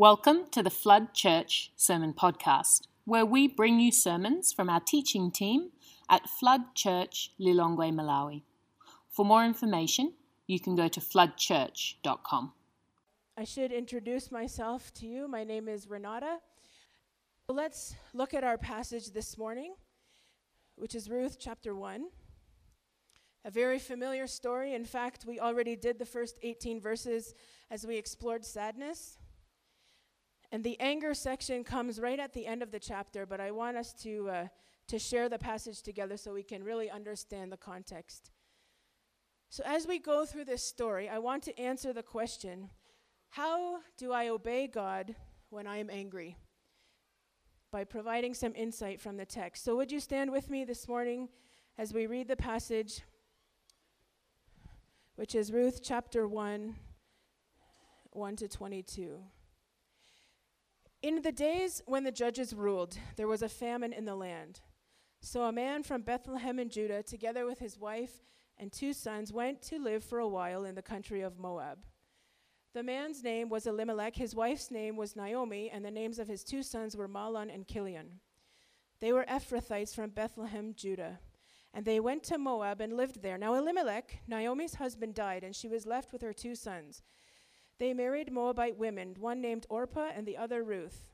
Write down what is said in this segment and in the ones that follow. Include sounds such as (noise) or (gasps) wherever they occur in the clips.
Welcome to the Flood Church Sermon Podcast, where we bring you sermons from our teaching team at Flood Church Lilongwe, Malawi. For more information, you can go to floodchurch.com. I should introduce myself to you. My name is Renatta. Let's look at our passage this morning, which is Ruth chapter 1. A very familiar story. In fact, we already did the first 18 verses as we explored sadness. And the anger section comes right at the end of the chapter, but I want us to, uh, to share the passage together so we can really understand the context. So, as we go through this story, I want to answer the question how do I obey God when I am angry? By providing some insight from the text. So, would you stand with me this morning as we read the passage, which is Ruth chapter 1, 1 to 22. In the days when the judges ruled, there was a famine in the land. So a man from Bethlehem in Judah, together with his wife and two sons, went to live for a while in the country of Moab. The man's name was Elimelech, his wife's name was Naomi, and the names of his two sons were Mahlon and Chilion. They were Ephrathites from Bethlehem, Judah. And they went to Moab and lived there. Now Elimelech, Naomi's husband, died, and she was left with her two sons. They married Moabite women, one named Orpah and the other Ruth.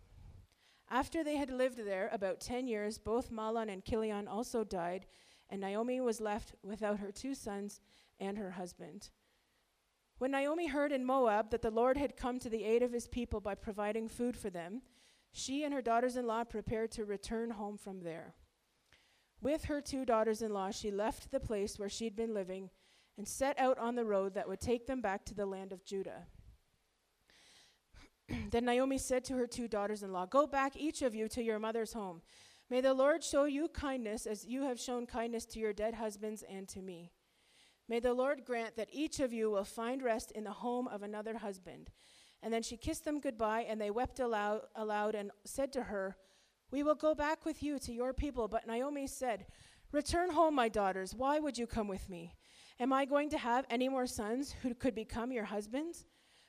After they had lived there about ten years, both Mahlon and Chilion also died, and Naomi was left without her two sons and her husband. When Naomi heard in Moab that the Lord had come to the aid of his people by providing food for them, she and her daughters in law prepared to return home from there. With her two daughters in law, she left the place where she'd been living and set out on the road that would take them back to the land of Judah. (clears throat) then Naomi said to her two daughters in law, Go back, each of you, to your mother's home. May the Lord show you kindness as you have shown kindness to your dead husbands and to me. May the Lord grant that each of you will find rest in the home of another husband. And then she kissed them goodbye, and they wept aloud, aloud and said to her, We will go back with you to your people. But Naomi said, Return home, my daughters. Why would you come with me? Am I going to have any more sons who could become your husbands?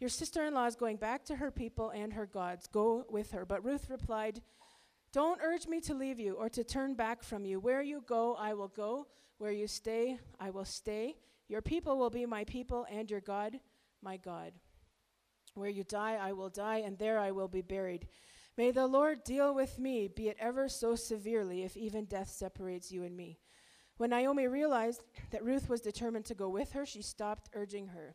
Your sister in law is going back to her people and her gods. Go with her. But Ruth replied, Don't urge me to leave you or to turn back from you. Where you go, I will go. Where you stay, I will stay. Your people will be my people, and your God, my God. Where you die, I will die, and there I will be buried. May the Lord deal with me, be it ever so severely, if even death separates you and me. When Naomi realized that Ruth was determined to go with her, she stopped urging her.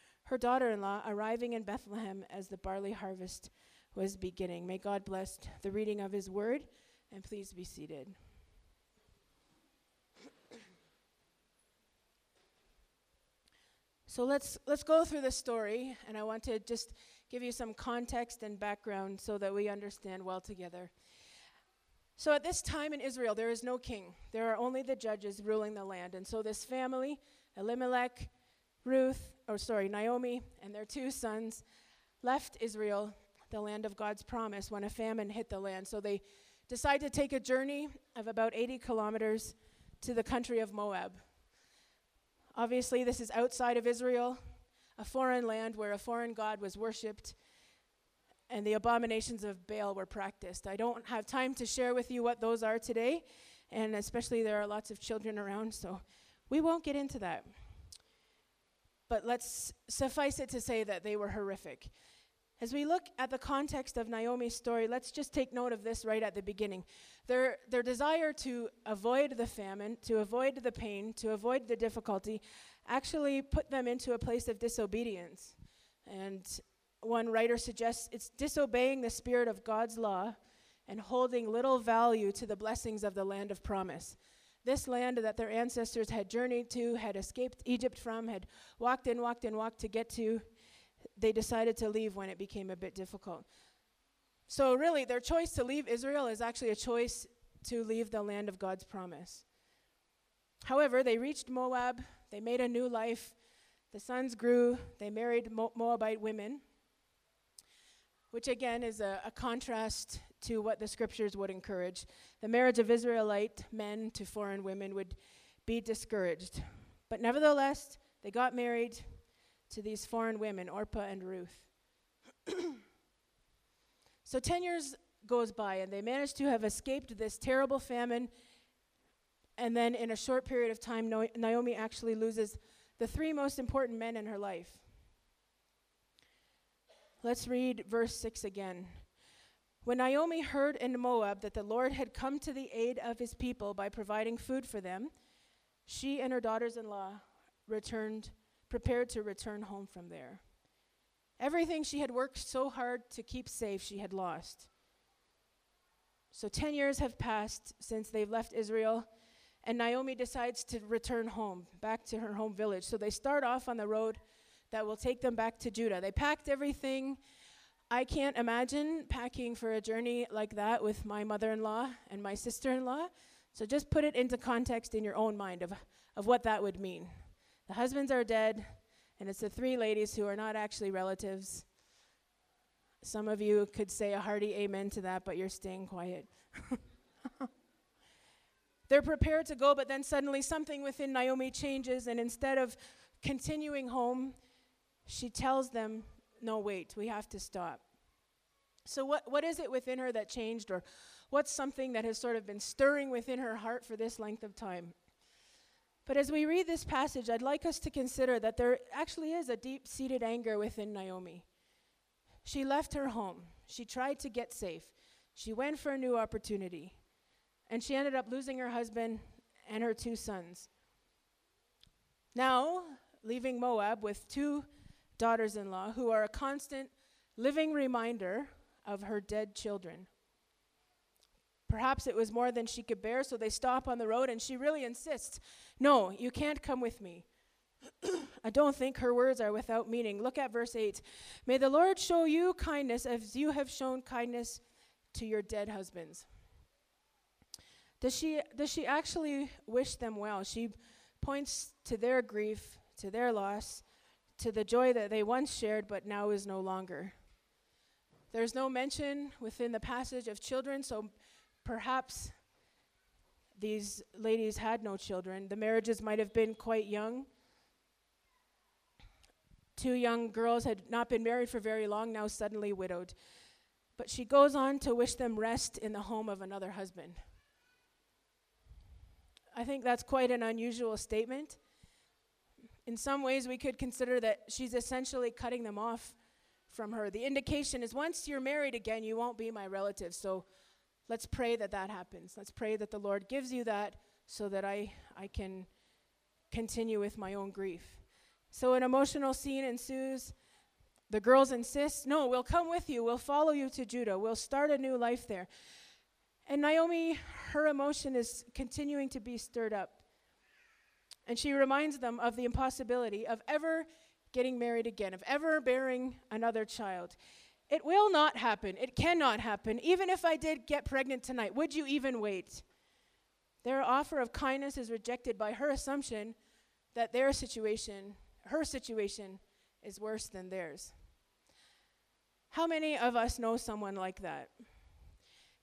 her daughter in law, arriving in Bethlehem as the barley harvest was beginning. May God bless the reading of his word, and please be seated. So let's let's go through the story, and I want to just give you some context and background so that we understand well together. So at this time in Israel, there is no king. There are only the judges ruling the land. And so this family, Elimelech, Ruth, or sorry, Naomi and their two sons left Israel, the land of God's promise, when a famine hit the land. So they decided to take a journey of about 80 kilometers to the country of Moab. Obviously, this is outside of Israel, a foreign land where a foreign god was worshipped and the abominations of Baal were practiced. I don't have time to share with you what those are today, and especially there are lots of children around, so we won't get into that but let's suffice it to say that they were horrific. As we look at the context of Naomi's story, let's just take note of this right at the beginning. Their, their desire to avoid the famine, to avoid the pain, to avoid the difficulty, actually put them into a place of disobedience. And one writer suggests it's disobeying the spirit of God's law and holding little value to the blessings of the land of promise. This land that their ancestors had journeyed to, had escaped Egypt from, had walked and walked and walked to get to, they decided to leave when it became a bit difficult. So, really, their choice to leave Israel is actually a choice to leave the land of God's promise. However, they reached Moab, they made a new life, the sons grew, they married Mo- Moabite women, which again is a, a contrast to what the scriptures would encourage. The marriage of Israelite men to foreign women would be discouraged. But nevertheless, they got married, to these foreign women, Orpah and Ruth. (clears throat) so 10 years goes by, and they manage to have escaped this terrible famine. And then, in a short period of time, Naomi actually loses the three most important men in her life. Let's read verse 6 again. When Naomi heard in Moab that the Lord had come to the aid of his people by providing food for them, she and her daughters in law returned prepared to return home from there. Everything she had worked so hard to keep safe, she had lost. So 10 years have passed since they've left Israel, and Naomi decides to return home, back to her home village. So they start off on the road that will take them back to Judah. They packed everything. I can't imagine packing for a journey like that with my mother in law and my sister in law. So just put it into context in your own mind of, of what that would mean. The husbands are dead, and it's the three ladies who are not actually relatives. Some of you could say a hearty amen to that, but you're staying quiet. (laughs) They're prepared to go, but then suddenly something within Naomi changes, and instead of continuing home, she tells them, No, wait, we have to stop. So, what, what is it within her that changed, or what's something that has sort of been stirring within her heart for this length of time? But as we read this passage, I'd like us to consider that there actually is a deep seated anger within Naomi. She left her home, she tried to get safe, she went for a new opportunity, and she ended up losing her husband and her two sons. Now, leaving Moab with two daughters in law who are a constant living reminder of her dead children. Perhaps it was more than she could bear, so they stop on the road and she really insists No, you can't come with me. (clears throat) I don't think her words are without meaning. Look at verse 8. May the Lord show you kindness as you have shown kindness to your dead husbands. Does she, does she actually wish them well? She points to their grief, to their loss, to the joy that they once shared but now is no longer. There's no mention within the passage of children, so Perhaps these ladies had no children. The marriages might have been quite young. Two young girls had not been married for very long, now suddenly widowed. But she goes on to wish them rest in the home of another husband. I think that's quite an unusual statement. In some ways, we could consider that she's essentially cutting them off from her. The indication is once you're married again, you won't be my relative. So Let's pray that that happens. Let's pray that the Lord gives you that so that I, I can continue with my own grief. So an emotional scene ensues. The girls insist, No, we'll come with you. We'll follow you to Judah. We'll start a new life there. And Naomi, her emotion is continuing to be stirred up. And she reminds them of the impossibility of ever getting married again, of ever bearing another child. It will not happen. It cannot happen. Even if I did get pregnant tonight, would you even wait? Their offer of kindness is rejected by her assumption that their situation, her situation, is worse than theirs. How many of us know someone like that?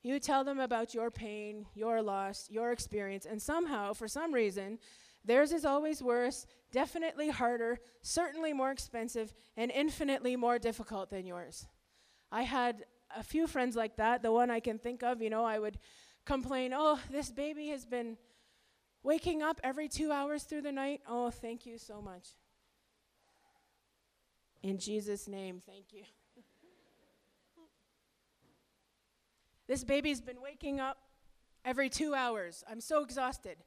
You tell them about your pain, your loss, your experience, and somehow, for some reason, theirs is always worse, definitely harder, certainly more expensive, and infinitely more difficult than yours. I had a few friends like that. The one I can think of, you know, I would complain, oh, this baby has been waking up every two hours through the night. Oh, thank you so much. In Jesus' name, thank you. This baby's been waking up every two hours. I'm so exhausted.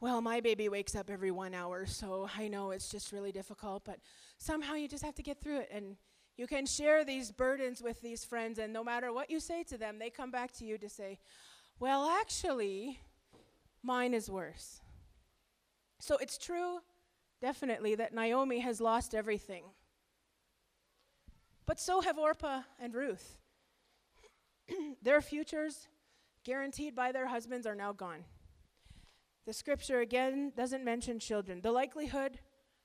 Well, my baby wakes up every one hour, so I know it's just really difficult, but somehow you just have to get through it. And you can share these burdens with these friends, and no matter what you say to them, they come back to you to say, Well, actually, mine is worse. So it's true, definitely, that Naomi has lost everything. But so have Orpah and Ruth. (clears throat) their futures, guaranteed by their husbands, are now gone. The scripture again doesn't mention children. The likelihood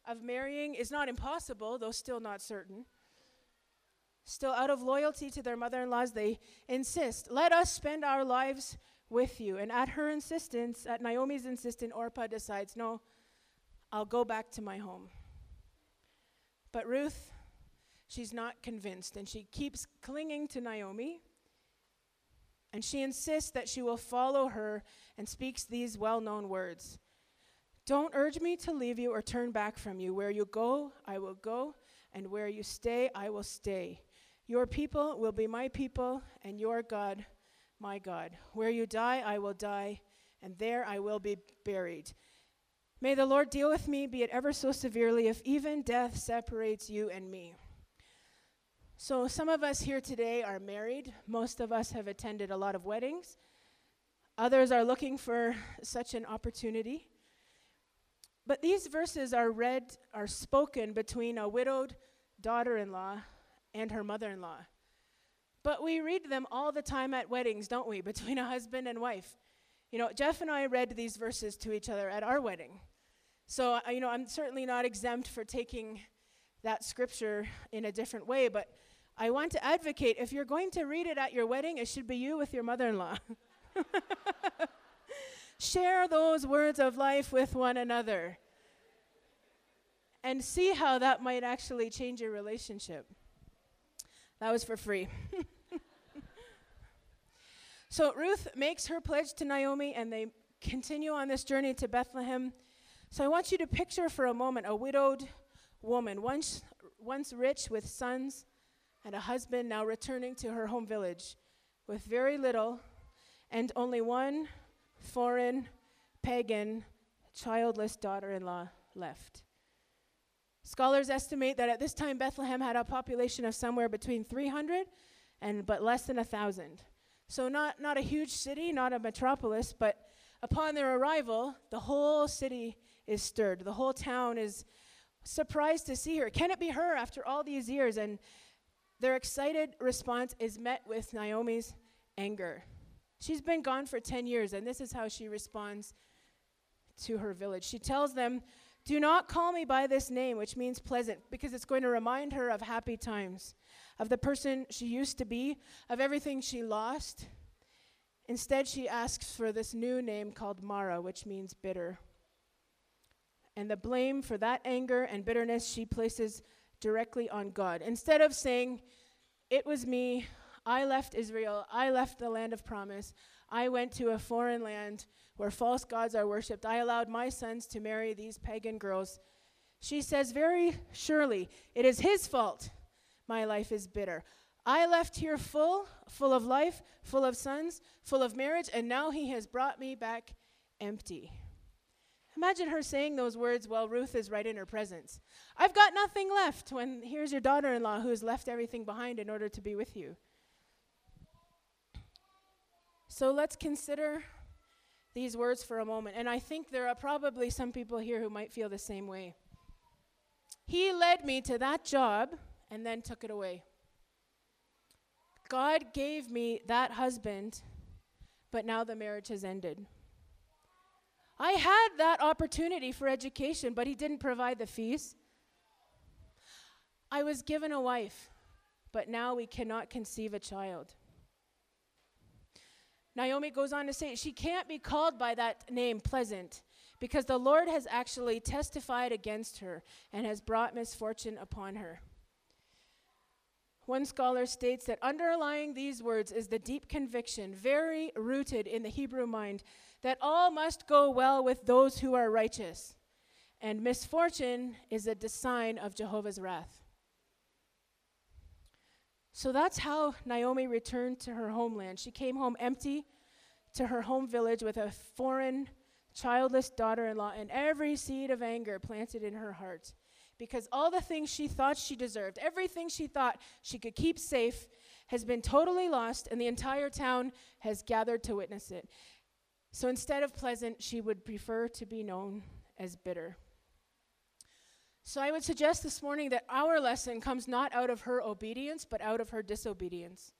of marrying is not impossible, though still not certain. Still, out of loyalty to their mother in laws, they insist, Let us spend our lives with you. And at her insistence, at Naomi's insistence, Orpah decides, No, I'll go back to my home. But Ruth, she's not convinced, and she keeps clinging to Naomi. And she insists that she will follow her and speaks these well known words Don't urge me to leave you or turn back from you. Where you go, I will go, and where you stay, I will stay. Your people will be my people, and your God, my God. Where you die, I will die, and there I will be buried. May the Lord deal with me, be it ever so severely, if even death separates you and me. So, some of us here today are married. Most of us have attended a lot of weddings. Others are looking for such an opportunity. But these verses are read, are spoken between a widowed daughter in law and her mother in law. But we read them all the time at weddings, don't we? (laughs) Between a husband and wife. You know, Jeff and I read these verses to each other at our wedding. So, uh, you know, I'm certainly not exempt for taking that scripture in a different way, but I want to advocate if you're going to read it at your wedding, it should be you with your mother in law. (laughs) Share those words of life with one another and see how that might actually change your relationship. That was for free. (laughs) so Ruth makes her pledge to Naomi and they continue on this journey to Bethlehem. So I want you to picture for a moment a widowed woman, once, once rich with sons and a husband now returning to her home village with very little and only one foreign, pagan, childless daughter in law left. Scholars estimate that at this time Bethlehem had a population of somewhere between 300 and but less than a 1,000. So not, not a huge city, not a metropolis, but upon their arrival, the whole city is stirred. The whole town is surprised to see her. Can it be her after all these years? And their excited response is met with Naomi's anger. She's been gone for 10 years, and this is how she responds to her village. She tells them, Do not call me by this name, which means pleasant, because it's going to remind her of happy times, of the person she used to be, of everything she lost. Instead, she asks for this new name called Mara, which means bitter. And the blame for that anger and bitterness she places directly on God. Instead of saying, It was me, I left Israel, I left the land of promise, I went to a foreign land where false gods are worshipped, I allowed my sons to marry these pagan girls. She says very surely, It is his fault my life is bitter. I left here full, full of life, full of sons, full of marriage, and now he has brought me back empty. Imagine her saying those words while Ruth is right in her presence. I've got nothing left when here's your daughter in law who has left everything behind in order to be with you. So let's consider these words for a moment. And I think there are probably some people here who might feel the same way. He led me to that job and then took it away. God gave me that husband, but now the marriage has ended. I had that opportunity for education, but he didn't provide the fees. I was given a wife, but now we cannot conceive a child. Naomi goes on to say she can't be called by that name, pleasant, because the Lord has actually testified against her and has brought misfortune upon her. One scholar states that underlying these words is the deep conviction, very rooted in the Hebrew mind, that all must go well with those who are righteous, and misfortune is a sign of Jehovah's wrath. So that's how Naomi returned to her homeland. She came home empty to her home village with a foreign, childless daughter in law and every seed of anger planted in her heart. Because all the things she thought she deserved, everything she thought she could keep safe, has been totally lost, and the entire town has gathered to witness it. So instead of pleasant, she would prefer to be known as bitter. So I would suggest this morning that our lesson comes not out of her obedience, but out of her disobedience.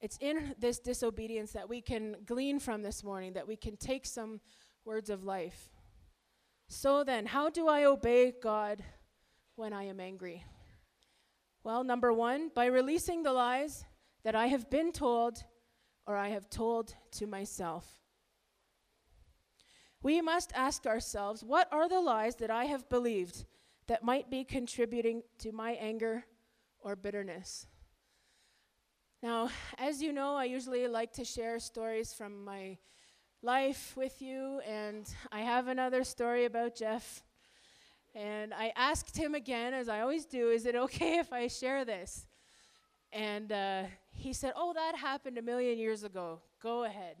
It's in this disobedience that we can glean from this morning, that we can take some words of life. So then, how do I obey God when I am angry? Well, number one, by releasing the lies that I have been told or I have told to myself. We must ask ourselves what are the lies that I have believed that might be contributing to my anger or bitterness? Now, as you know, I usually like to share stories from my life with you, and I have another story about Jeff. And I asked him again, as I always do, is it okay if I share this? And uh, he said, Oh, that happened a million years ago. Go ahead.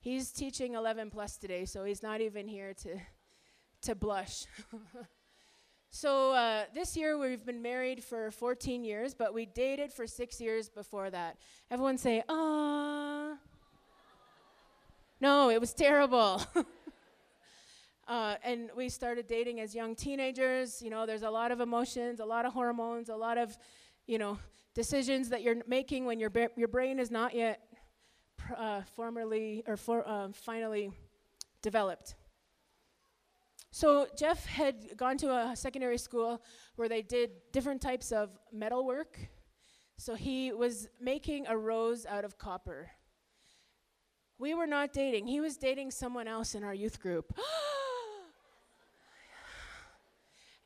He's teaching 11 plus today, so he's not even here to, to blush. (laughs) so uh, this year we've been married for 14 years, but we dated for six years before that. Everyone say, ah. No, it was terrible. (laughs) Uh, and we started dating as young teenagers. You know, there's a lot of emotions, a lot of hormones, a lot of, you know, decisions that you're making when your ba- your brain is not yet uh, formerly or for, uh, finally developed. So Jeff had gone to a secondary school where they did different types of metal work. So he was making a rose out of copper. We were not dating. He was dating someone else in our youth group. (gasps)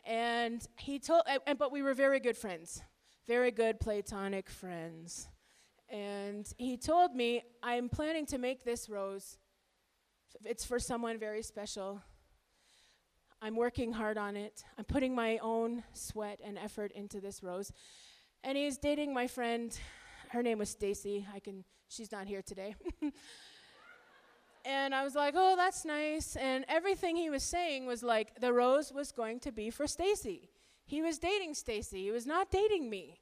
And he told, and, but we were very good friends, very good platonic friends. And he told me, I'm planning to make this rose. It's for someone very special. I'm working hard on it. I'm putting my own sweat and effort into this rose. And he's dating my friend. Her name was Stacy. I can she's not here today. (laughs) And I was like, "Oh, that's nice." And everything he was saying was like the rose was going to be for Stacy. He was dating Stacy. He was not dating me.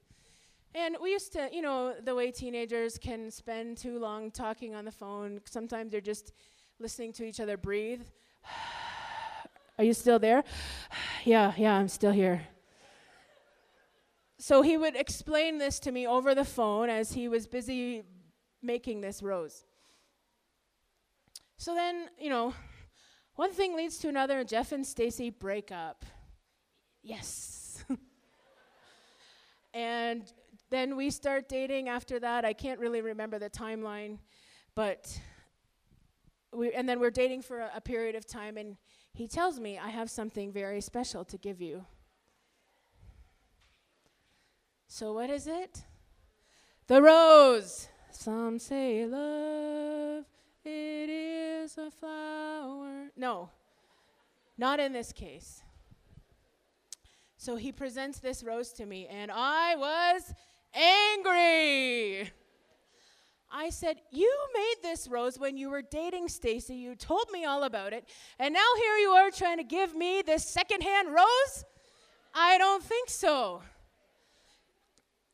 And we used to, you know, the way teenagers can spend too long talking on the phone. Sometimes they're just listening to each other breathe. (sighs) Are you still there? (sighs) yeah, yeah, I'm still here. So he would explain this to me over the phone as he was busy making this rose. So then, you know, one thing leads to another, and Jeff and Stacy break up. Yes. (laughs) and then we start dating after that. I can't really remember the timeline, but we and then we're dating for a, a period of time and he tells me I have something very special to give you. So what is it? The rose. Some say love a flower. No, not in this case. So he presents this rose to me, and I was angry. I said, You made this rose when you were dating Stacy. You told me all about it. And now here you are trying to give me this secondhand rose? I don't think so.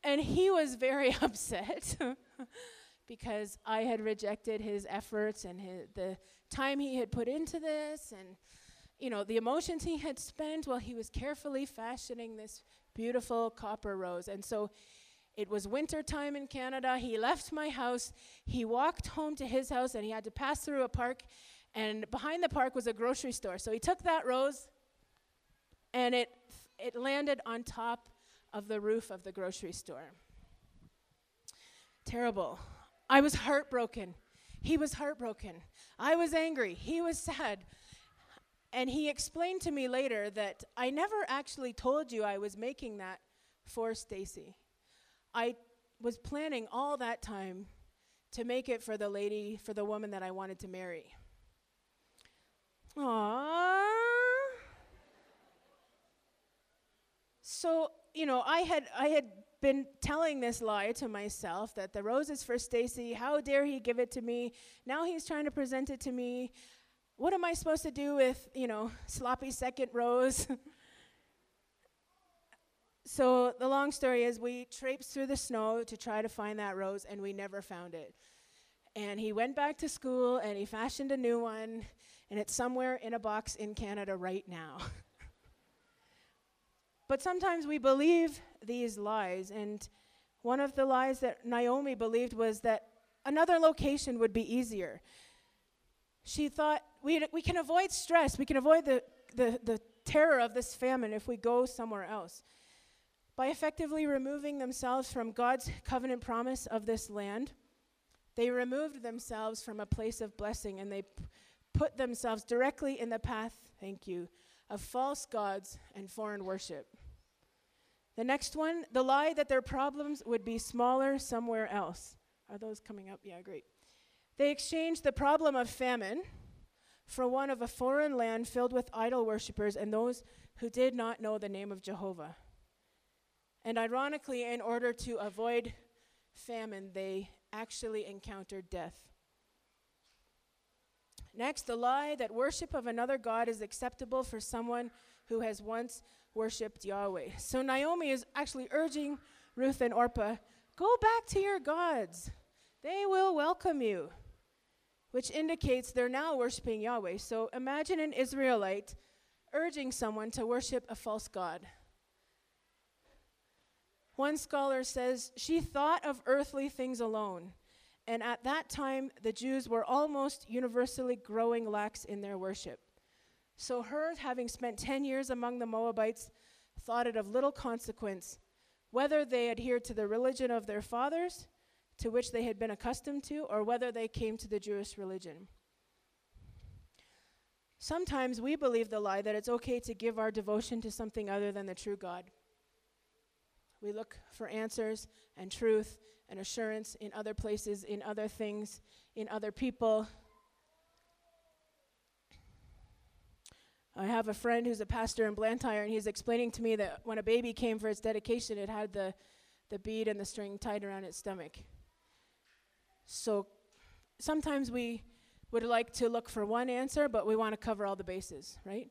And he was very (laughs) upset (laughs) because I had rejected his efforts and his, the time he had put into this and you know the emotions he had spent while he was carefully fashioning this beautiful copper rose. And so it was winter time in Canada. He left my house. He walked home to his house and he had to pass through a park. And behind the park was a grocery store. So he took that rose and it it landed on top of the roof of the grocery store. Terrible I was heartbroken. He was heartbroken. I was angry. He was sad. And he explained to me later that I never actually told you I was making that for Stacy. I was planning all that time to make it for the lady, for the woman that I wanted to marry. So you know, I had I had been telling this lie to myself that the rose is for Stacy. How dare he give it to me? Now he's trying to present it to me. What am I supposed to do with, you know, sloppy second rose? (laughs) so the long story is we traipsed through the snow to try to find that rose and we never found it. And he went back to school and he fashioned a new one and it's somewhere in a box in Canada right now. (laughs) But sometimes we believe these lies. And one of the lies that Naomi believed was that another location would be easier. She thought we, we can avoid stress, we can avoid the, the, the terror of this famine if we go somewhere else. By effectively removing themselves from God's covenant promise of this land, they removed themselves from a place of blessing and they p- put themselves directly in the path, thank you, of false gods and foreign worship. The next one, the lie that their problems would be smaller somewhere else. Are those coming up? Yeah, great. They exchanged the problem of famine for one of a foreign land filled with idol worshippers and those who did not know the name of Jehovah. And ironically, in order to avoid famine, they actually encountered death. Next, the lie that worship of another God is acceptable for someone who has once worshiped Yahweh. So Naomi is actually urging Ruth and Orpah go back to your gods, they will welcome you, which indicates they're now worshiping Yahweh. So imagine an Israelite urging someone to worship a false God. One scholar says she thought of earthly things alone. And at that time, the Jews were almost universally growing lax in their worship. So her, having spent 10 years among the Moabites, thought it of little consequence whether they adhered to the religion of their fathers, to which they had been accustomed to, or whether they came to the Jewish religion. Sometimes we believe the lie that it's okay to give our devotion to something other than the true God. We look for answers and truth and assurance in other places, in other things, in other people, I have a friend who's a pastor in Blantyre, and he's explaining to me that when a baby came for its dedication, it had the, the bead and the string tied around its stomach. So sometimes we would like to look for one answer, but we want to cover all the bases, right?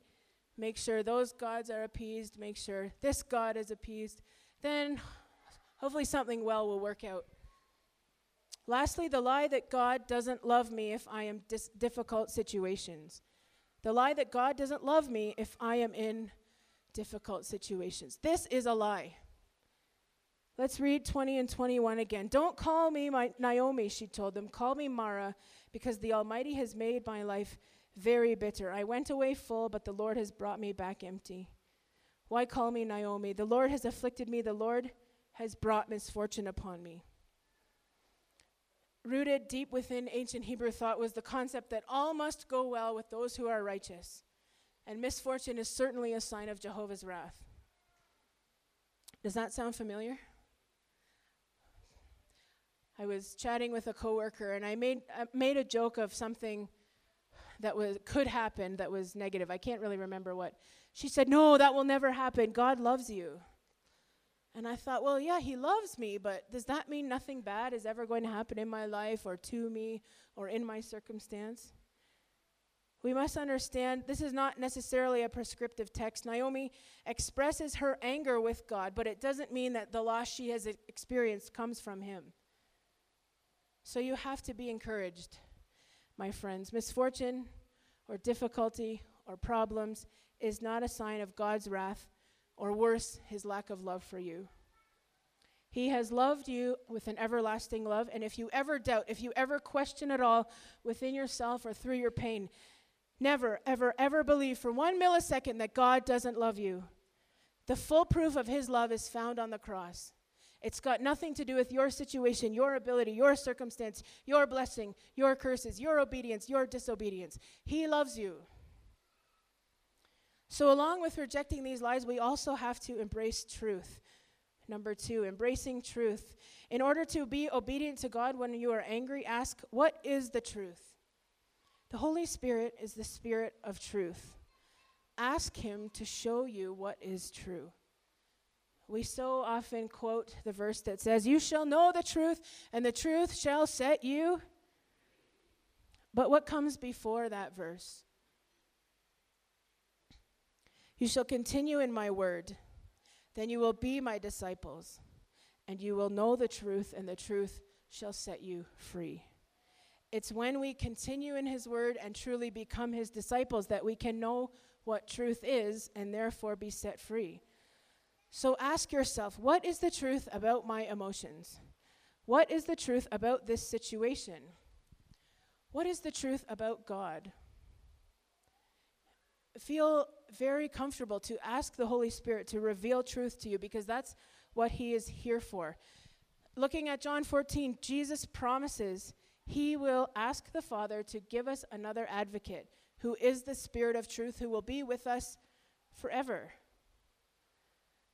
Make sure those gods are appeased, make sure this God is appeased. Then hopefully something well will work out. Lastly, the lie that God doesn't love me if I am dis- difficult situations. The lie that God doesn't love me if I am in difficult situations. This is a lie. Let's read 20 and 21 again. Don't call me my Naomi, she told them. Call me Mara, because the Almighty has made my life very bitter. I went away full, but the Lord has brought me back empty. Why call me Naomi? The Lord has afflicted me, the Lord has brought misfortune upon me. Rooted deep within ancient Hebrew thought was the concept that all must go well with those who are righteous, and misfortune is certainly a sign of Jehovah's wrath. Does that sound familiar? I was chatting with a coworker and I made I made a joke of something that was could happen that was negative. I can't really remember what. She said, "No, that will never happen. God loves you." And I thought, well, yeah, he loves me, but does that mean nothing bad is ever going to happen in my life or to me or in my circumstance? We must understand this is not necessarily a prescriptive text. Naomi expresses her anger with God, but it doesn't mean that the loss she has experienced comes from him. So you have to be encouraged, my friends. Misfortune or difficulty or problems is not a sign of God's wrath or worse, his lack of love for you. He has loved you with an everlasting love, and if you ever doubt, if you ever question at all within yourself or through your pain, never, ever, ever believe for one millisecond that God doesn't love you. The full proof of his love is found on the cross. It's got nothing to do with your situation, your ability, your circumstance, your blessing, your curses, your obedience, your disobedience. He loves you. So, along with rejecting these lies, we also have to embrace truth. Number two, embracing truth. In order to be obedient to God when you are angry, ask, What is the truth? The Holy Spirit is the Spirit of truth. Ask Him to show you what is true. We so often quote the verse that says, You shall know the truth, and the truth shall set you. But what comes before that verse? You shall continue in my word, then you will be my disciples, and you will know the truth, and the truth shall set you free. It's when we continue in his word and truly become his disciples that we can know what truth is and therefore be set free. So ask yourself what is the truth about my emotions? What is the truth about this situation? What is the truth about God? Feel very comfortable to ask the Holy Spirit to reveal truth to you because that's what He is here for. Looking at John 14, Jesus promises He will ask the Father to give us another advocate who is the Spirit of truth who will be with us forever.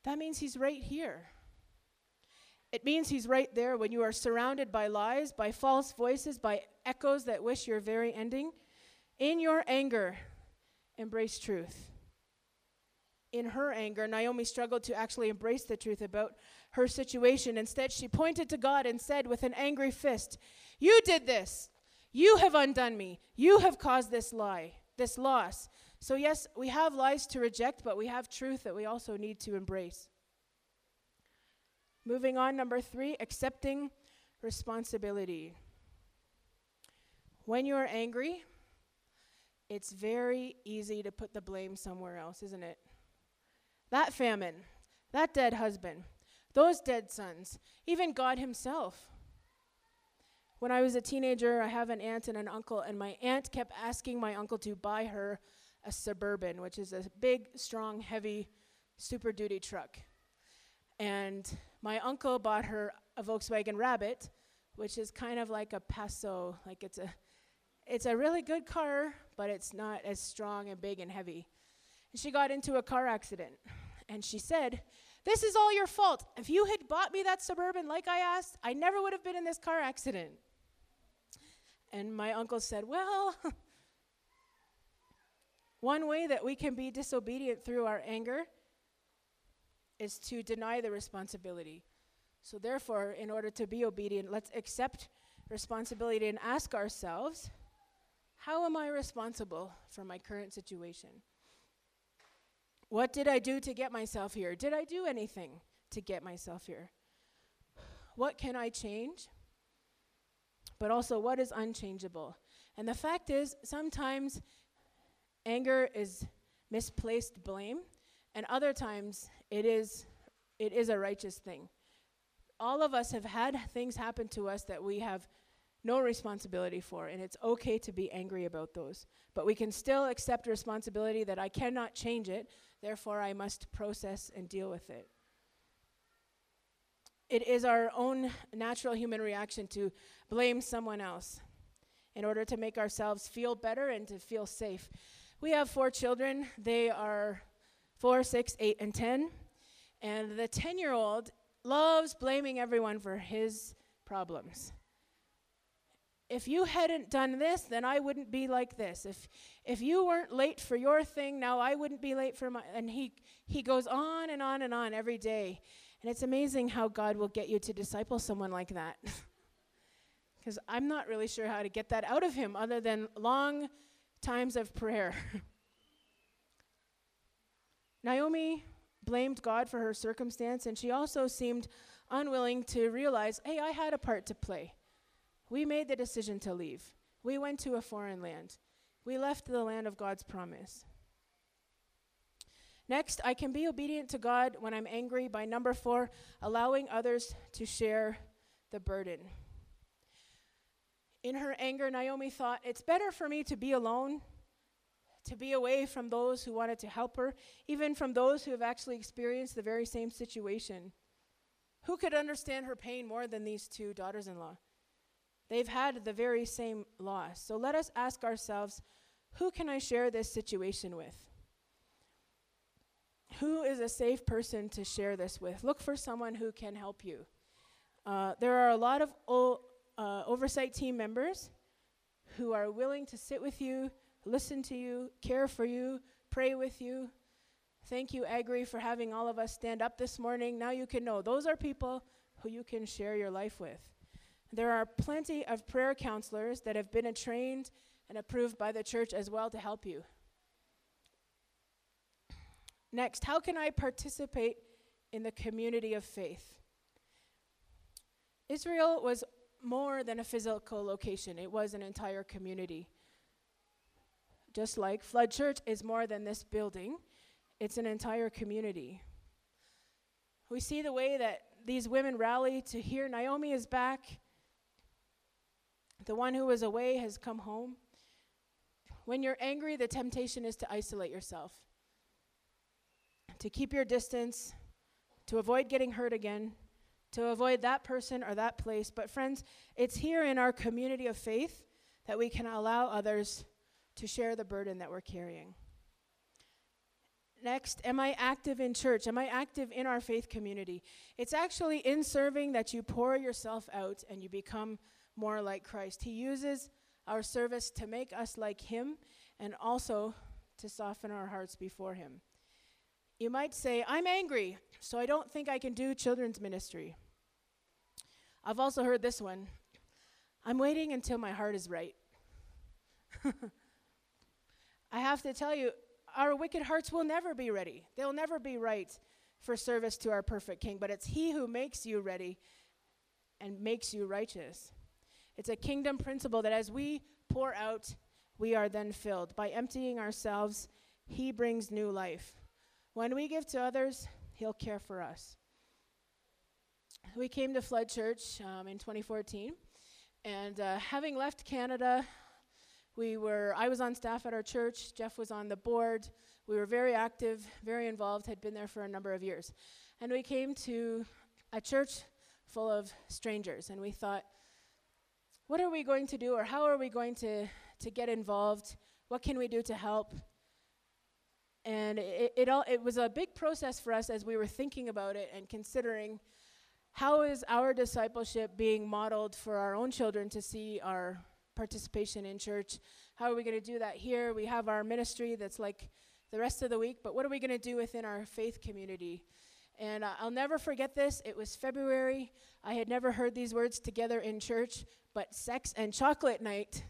That means He's right here. It means He's right there when you are surrounded by lies, by false voices, by echoes that wish your very ending. In your anger, embrace truth. In her anger, Naomi struggled to actually embrace the truth about her situation. Instead, she pointed to God and said with an angry fist, You did this. You have undone me. You have caused this lie, this loss. So, yes, we have lies to reject, but we have truth that we also need to embrace. Moving on, number three, accepting responsibility. When you're angry, it's very easy to put the blame somewhere else, isn't it? That famine, that dead husband, those dead sons, even God Himself. When I was a teenager, I have an aunt and an uncle, and my aunt kept asking my uncle to buy her a Suburban, which is a big, strong, heavy Super Duty truck. And my uncle bought her a Volkswagen Rabbit, which is kind of like a Passo, like it's a it's a really good car, but it's not as strong and big and heavy. And she got into a car accident. And she said, This is all your fault. If you had bought me that Suburban like I asked, I never would have been in this car accident. And my uncle said, Well, (laughs) one way that we can be disobedient through our anger is to deny the responsibility. So, therefore, in order to be obedient, let's accept responsibility and ask ourselves how am I responsible for my current situation? What did I do to get myself here? Did I do anything to get myself here? What can I change? But also, what is unchangeable? And the fact is, sometimes anger is misplaced blame, and other times it is, it is a righteous thing. All of us have had things happen to us that we have no responsibility for, and it's okay to be angry about those. But we can still accept responsibility that I cannot change it, therefore, I must process and deal with it. It is our own natural human reaction to blame someone else in order to make ourselves feel better and to feel safe. We have four children. They are four, six, eight, and 10. And the 10 year old loves blaming everyone for his problems. If you hadn't done this, then I wouldn't be like this. If, if you weren't late for your thing, now I wouldn't be late for my. And he, he goes on and on and on every day. And it's amazing how God will get you to disciple someone like that. (laughs) Because I'm not really sure how to get that out of him other than long times of prayer. (laughs) Naomi blamed God for her circumstance, and she also seemed unwilling to realize hey, I had a part to play. We made the decision to leave. We went to a foreign land. We left the land of God's promise. Next, I can be obedient to God when I'm angry by number four, allowing others to share the burden. In her anger, Naomi thought, it's better for me to be alone to be away from those who wanted to help her, even from those who have actually experienced the very same situation. Who could understand her pain more than these two daughters in law? They've had the very same loss. So let us ask ourselves who can I share this situation with? Who is a safe person to share this with? Look for someone who can help you. Uh, there are a lot of o- uh, oversight team members who are willing to sit with you listen to you, care for you, pray with you. Thank you, Agri, for having all of us stand up this morning. Now you can know those are people who you can share your life with. There are plenty of prayer counselors that have been trained and approved by the church as well to help you. Next, how can I participate in the community of faith? Israel was more than a physical location, it was an entire community. Just like Flood Church is more than this building, it's an entire community. We see the way that these women rally to hear Naomi is back. The one who was away has come home. When you're angry, the temptation is to isolate yourself, to keep your distance, to avoid getting hurt again, to avoid that person or that place. But, friends, it's here in our community of faith that we can allow others to share the burden that we're carrying. Next, am I active in church? Am I active in our faith community? It's actually in serving that you pour yourself out and you become more like Christ. He uses our service to make us like Him and also to soften our hearts before Him. You might say, I'm angry, so I don't think I can do children's ministry. I've also heard this one I'm waiting until my heart is right. (laughs) I have to tell you, our wicked hearts will never be ready. They'll never be right for service to our perfect King, but it's He who makes you ready and makes you righteous. It's a kingdom principle that as we pour out, we are then filled. By emptying ourselves, He brings new life. When we give to others, He'll care for us. We came to Flood Church um, in 2014, and uh, having left Canada, we were, I was on staff at our church, Jeff was on the board. We were very active, very involved, had been there for a number of years. And we came to a church full of strangers, and we thought, what are we going to do, or how are we going to, to get involved? What can we do to help? And it, it, all, it was a big process for us as we were thinking about it and considering how is our discipleship being modeled for our own children to see our participation in church. How are we going to do that here? We have our ministry that's like the rest of the week, but what are we going to do within our faith community? And I'll never forget this. It was February. I had never heard these words together in church, but sex and chocolate night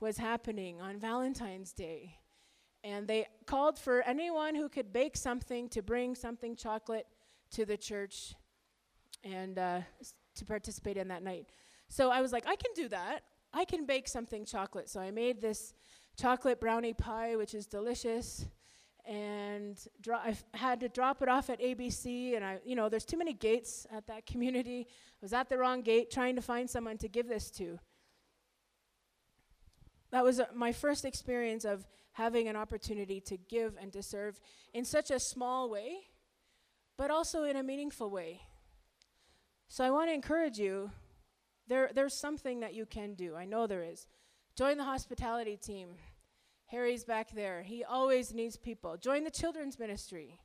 was happening on Valentine's Day. And they called for anyone who could bake something to bring something chocolate to the church and uh, to participate in that night. So I was like, I can do that. I can bake something chocolate. So I made this chocolate brownie pie, which is delicious. And dro- I had to drop it off at ABC, and I, you know, there's too many gates at that community. I was at the wrong gate trying to find someone to give this to. That was uh, my first experience of having an opportunity to give and to serve in such a small way, but also in a meaningful way. So I want to encourage you there, there's something that you can do. I know there is. Join the hospitality team. Harry's back there. He always needs people. Join the children's ministry.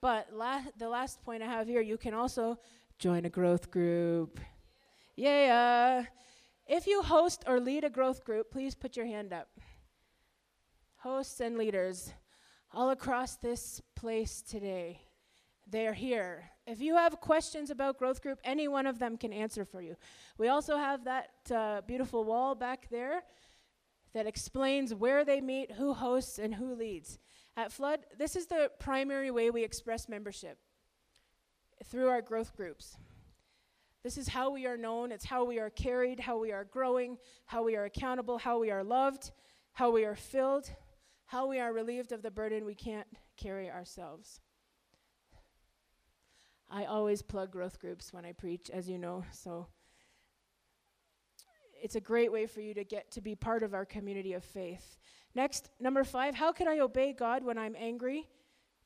But la- the last point I have here, you can also join a growth group. Yeah. If you host or lead a growth group, please put your hand up. Hosts and leaders all across this place today, they're here. If you have questions about growth group, any one of them can answer for you. We also have that uh, beautiful wall back there that explains where they meet, who hosts, and who leads. At Flood, this is the primary way we express membership through our growth groups. This is how we are known, it's how we are carried, how we are growing, how we are accountable, how we are loved, how we are filled, how we are relieved of the burden we can't carry ourselves. I always plug growth groups when I preach, as you know, so it's a great way for you to get to be part of our community of faith. Next, number five, how can I obey God when I'm angry?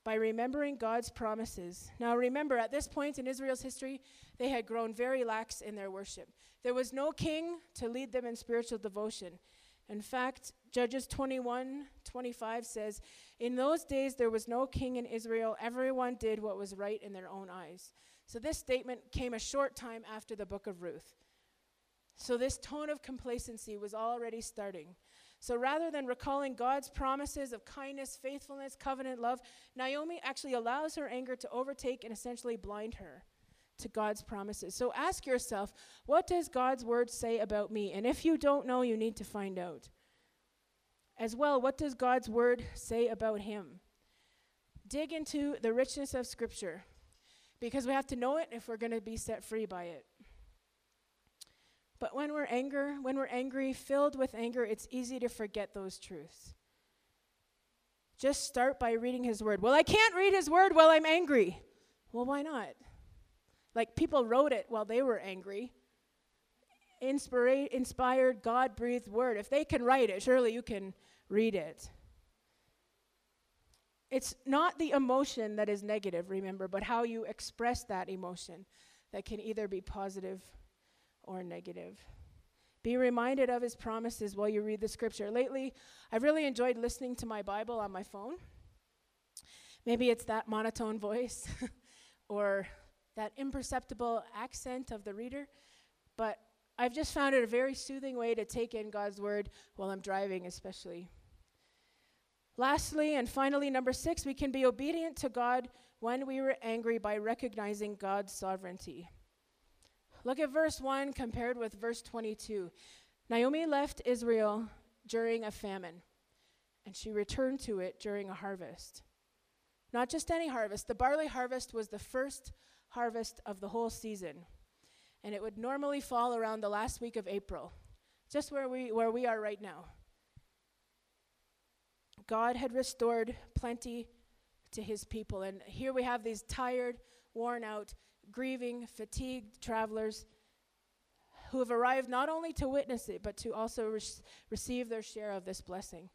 By remembering God's promises. Now, remember, at this point in Israel's history, they had grown very lax in their worship. There was no king to lead them in spiritual devotion. In fact, Judges 21 25 says, In those days there was no king in Israel. Everyone did what was right in their own eyes. So this statement came a short time after the book of Ruth. So this tone of complacency was already starting. So rather than recalling God's promises of kindness, faithfulness, covenant love, Naomi actually allows her anger to overtake and essentially blind her to God's promises. So ask yourself, what does God's word say about me? And if you don't know, you need to find out. As well, what does God's word say about him? Dig into the richness of Scripture because we have to know it if we're going to be set free by it. But when we're anger, when we're angry, filled with anger, it's easy to forget those truths. Just start by reading his word. Well, I can't read his word while I'm angry. Well, why not? Like people wrote it while they were angry. Inspira- inspired, God breathed word. If they can write it, surely you can read it. It's not the emotion that is negative, remember, but how you express that emotion that can either be positive or negative. Be reminded of his promises while you read the scripture. Lately, I've really enjoyed listening to my Bible on my phone. Maybe it's that monotone voice (laughs) or that imperceptible accent of the reader, but I've just found it a very soothing way to take in God's word while I'm driving, especially. Lastly, and finally, number six, we can be obedient to God when we were angry by recognizing God's sovereignty. Look at verse 1 compared with verse 22. Naomi left Israel during a famine, and she returned to it during a harvest. Not just any harvest, the barley harvest was the first harvest of the whole season. And it would normally fall around the last week of April, just where we, where we are right now. God had restored plenty to his people. And here we have these tired, worn out, grieving, fatigued travelers who have arrived not only to witness it, but to also re- receive their share of this blessing.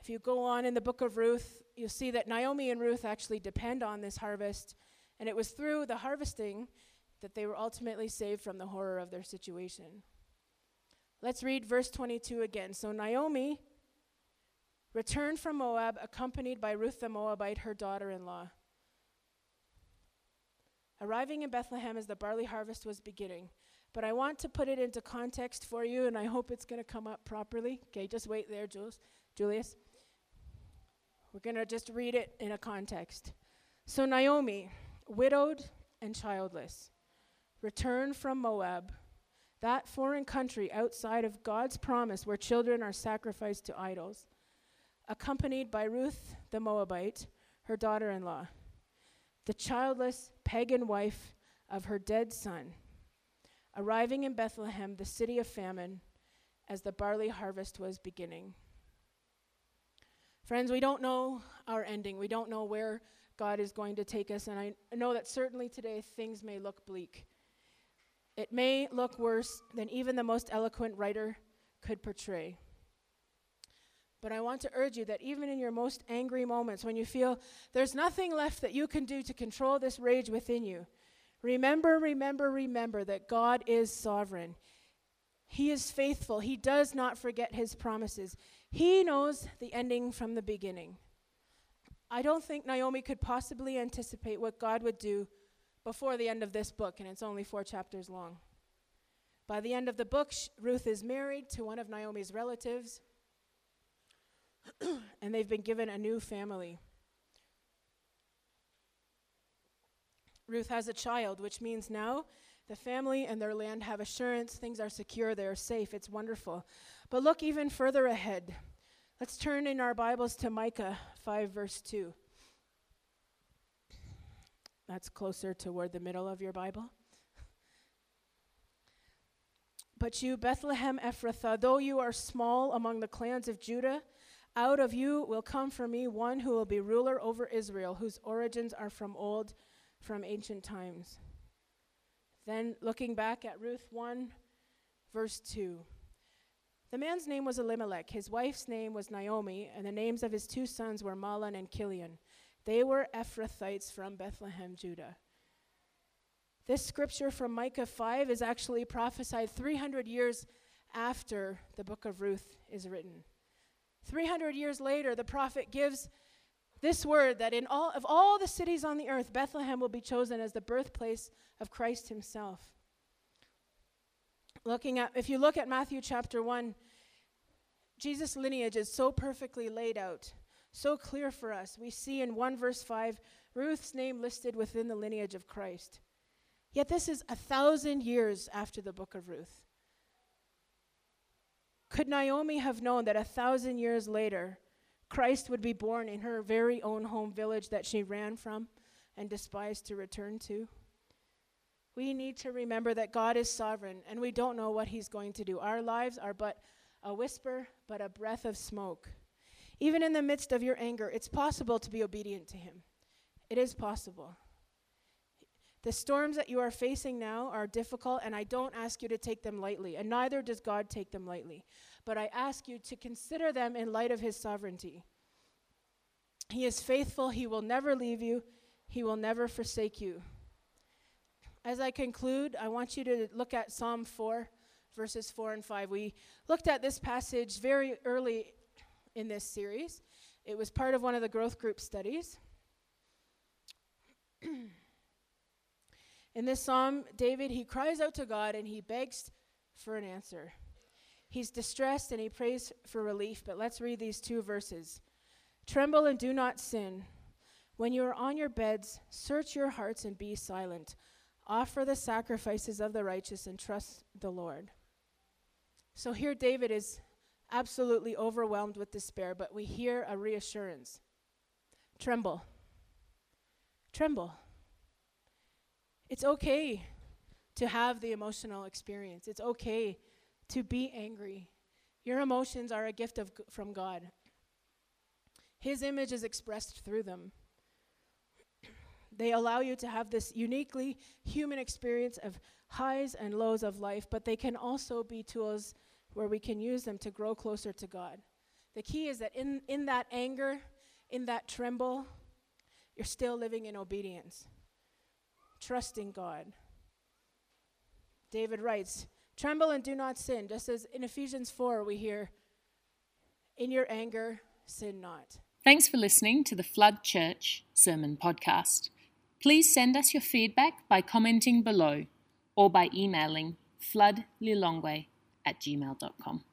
If you go on in the book of Ruth, you'll see that Naomi and Ruth actually depend on this harvest and it was through the harvesting that they were ultimately saved from the horror of their situation. Let's read verse 22 again. So Naomi returned from Moab, accompanied by Ruth the Moabite, her daughter in law. Arriving in Bethlehem as the barley harvest was beginning. But I want to put it into context for you, and I hope it's going to come up properly. Okay, just wait there, Jules, Julius. We're going to just read it in a context. So Naomi widowed and childless, returned from Moab, that foreign country outside of God's promise where children are sacrificed to idols, accompanied by Ruth the Moabite, her daughter in law, the childless pagan wife of her dead son, arriving in Bethlehem, the city of famine, as the barley harvest was beginning. Friends, we don't know our ending. We don't know where God is going to take us. And I know that certainly today things may look bleak. It may look worse than even the most eloquent writer could portray. But I want to urge you that even in your most angry moments, when you feel there's nothing left that you can do to control this rage within you, remember, remember, remember that God is sovereign. He is faithful. He does not forget his promises. He knows the ending from the beginning. I don't think Naomi could possibly anticipate what God would do before the end of this book, and it's only four chapters long. By the end of the book, Ruth is married to one of Naomi's relatives, (clears throat) and they've been given a new family. Ruth has a child, which means now the family and their land have assurance things are secure, they are safe. It's wonderful. But look even further ahead. Let's turn in our Bibles to Micah 5, verse 2. That's closer toward the middle of your Bible. (laughs) But you, Bethlehem Ephrathah, though you are small among the clans of Judah, out of you will come for me one who will be ruler over Israel, whose origins are from old, from ancient times. Then, looking back at Ruth 1, verse 2. The man's name was Elimelech, his wife's name was Naomi, and the names of his two sons were Mahlon and Kilion. They were Ephrathites from Bethlehem, Judah. This scripture from Micah 5 is actually prophesied 300 years after the book of Ruth is written. 300 years later, the prophet gives this word that in all of all the cities on the earth, Bethlehem will be chosen as the birthplace of Christ himself. looking at, if you look at Matthew chapter 1, Jesus' lineage is so perfectly laid out, so clear for us. We see in 1 verse 5 Ruth's name listed within the lineage of Christ. Yet this is a thousand years after the book of Ruth. Could Naomi have known that a thousand years later, Christ would be born in her very own home village that she ran from and despised to return to? We need to remember that God is sovereign and we don't know what He's going to do. Our lives are but a whisper, but a breath of smoke. Even in the midst of your anger, it's possible to be obedient to Him. It is possible. The storms that you are facing now are difficult, and I don't ask you to take them lightly, and neither does God take them lightly. But I ask you to consider them in light of His sovereignty. He is faithful, He will never leave you, He will never forsake you. As I conclude, I want you to look at Psalm 4, verses 4 and 5. We looked at this passage very early in this series, it was part of one of the growth group studies. (clears throat) In this psalm, David, he cries out to God and he begs for an answer. He's distressed and he prays for relief, but let's read these two verses. Tremble and do not sin. When you are on your beds, search your hearts and be silent. Offer the sacrifices of the righteous and trust the Lord. So here David is absolutely overwhelmed with despair, but we hear a reassurance. Tremble. Tremble. It's okay to have the emotional experience. It's okay to be angry. Your emotions are a gift of, from God. His image is expressed through them. They allow you to have this uniquely human experience of highs and lows of life, but they can also be tools where we can use them to grow closer to God. The key is that in, in that anger, in that tremble, you're still living in obedience trusting God. David writes, Tremble and do not sin, just as in Ephesians 4 we hear, In your anger, sin not. Thanks for listening to the Flood Church Sermon Podcast. Please send us your feedback by commenting below or by emailing floodlilongwe at gmail.com.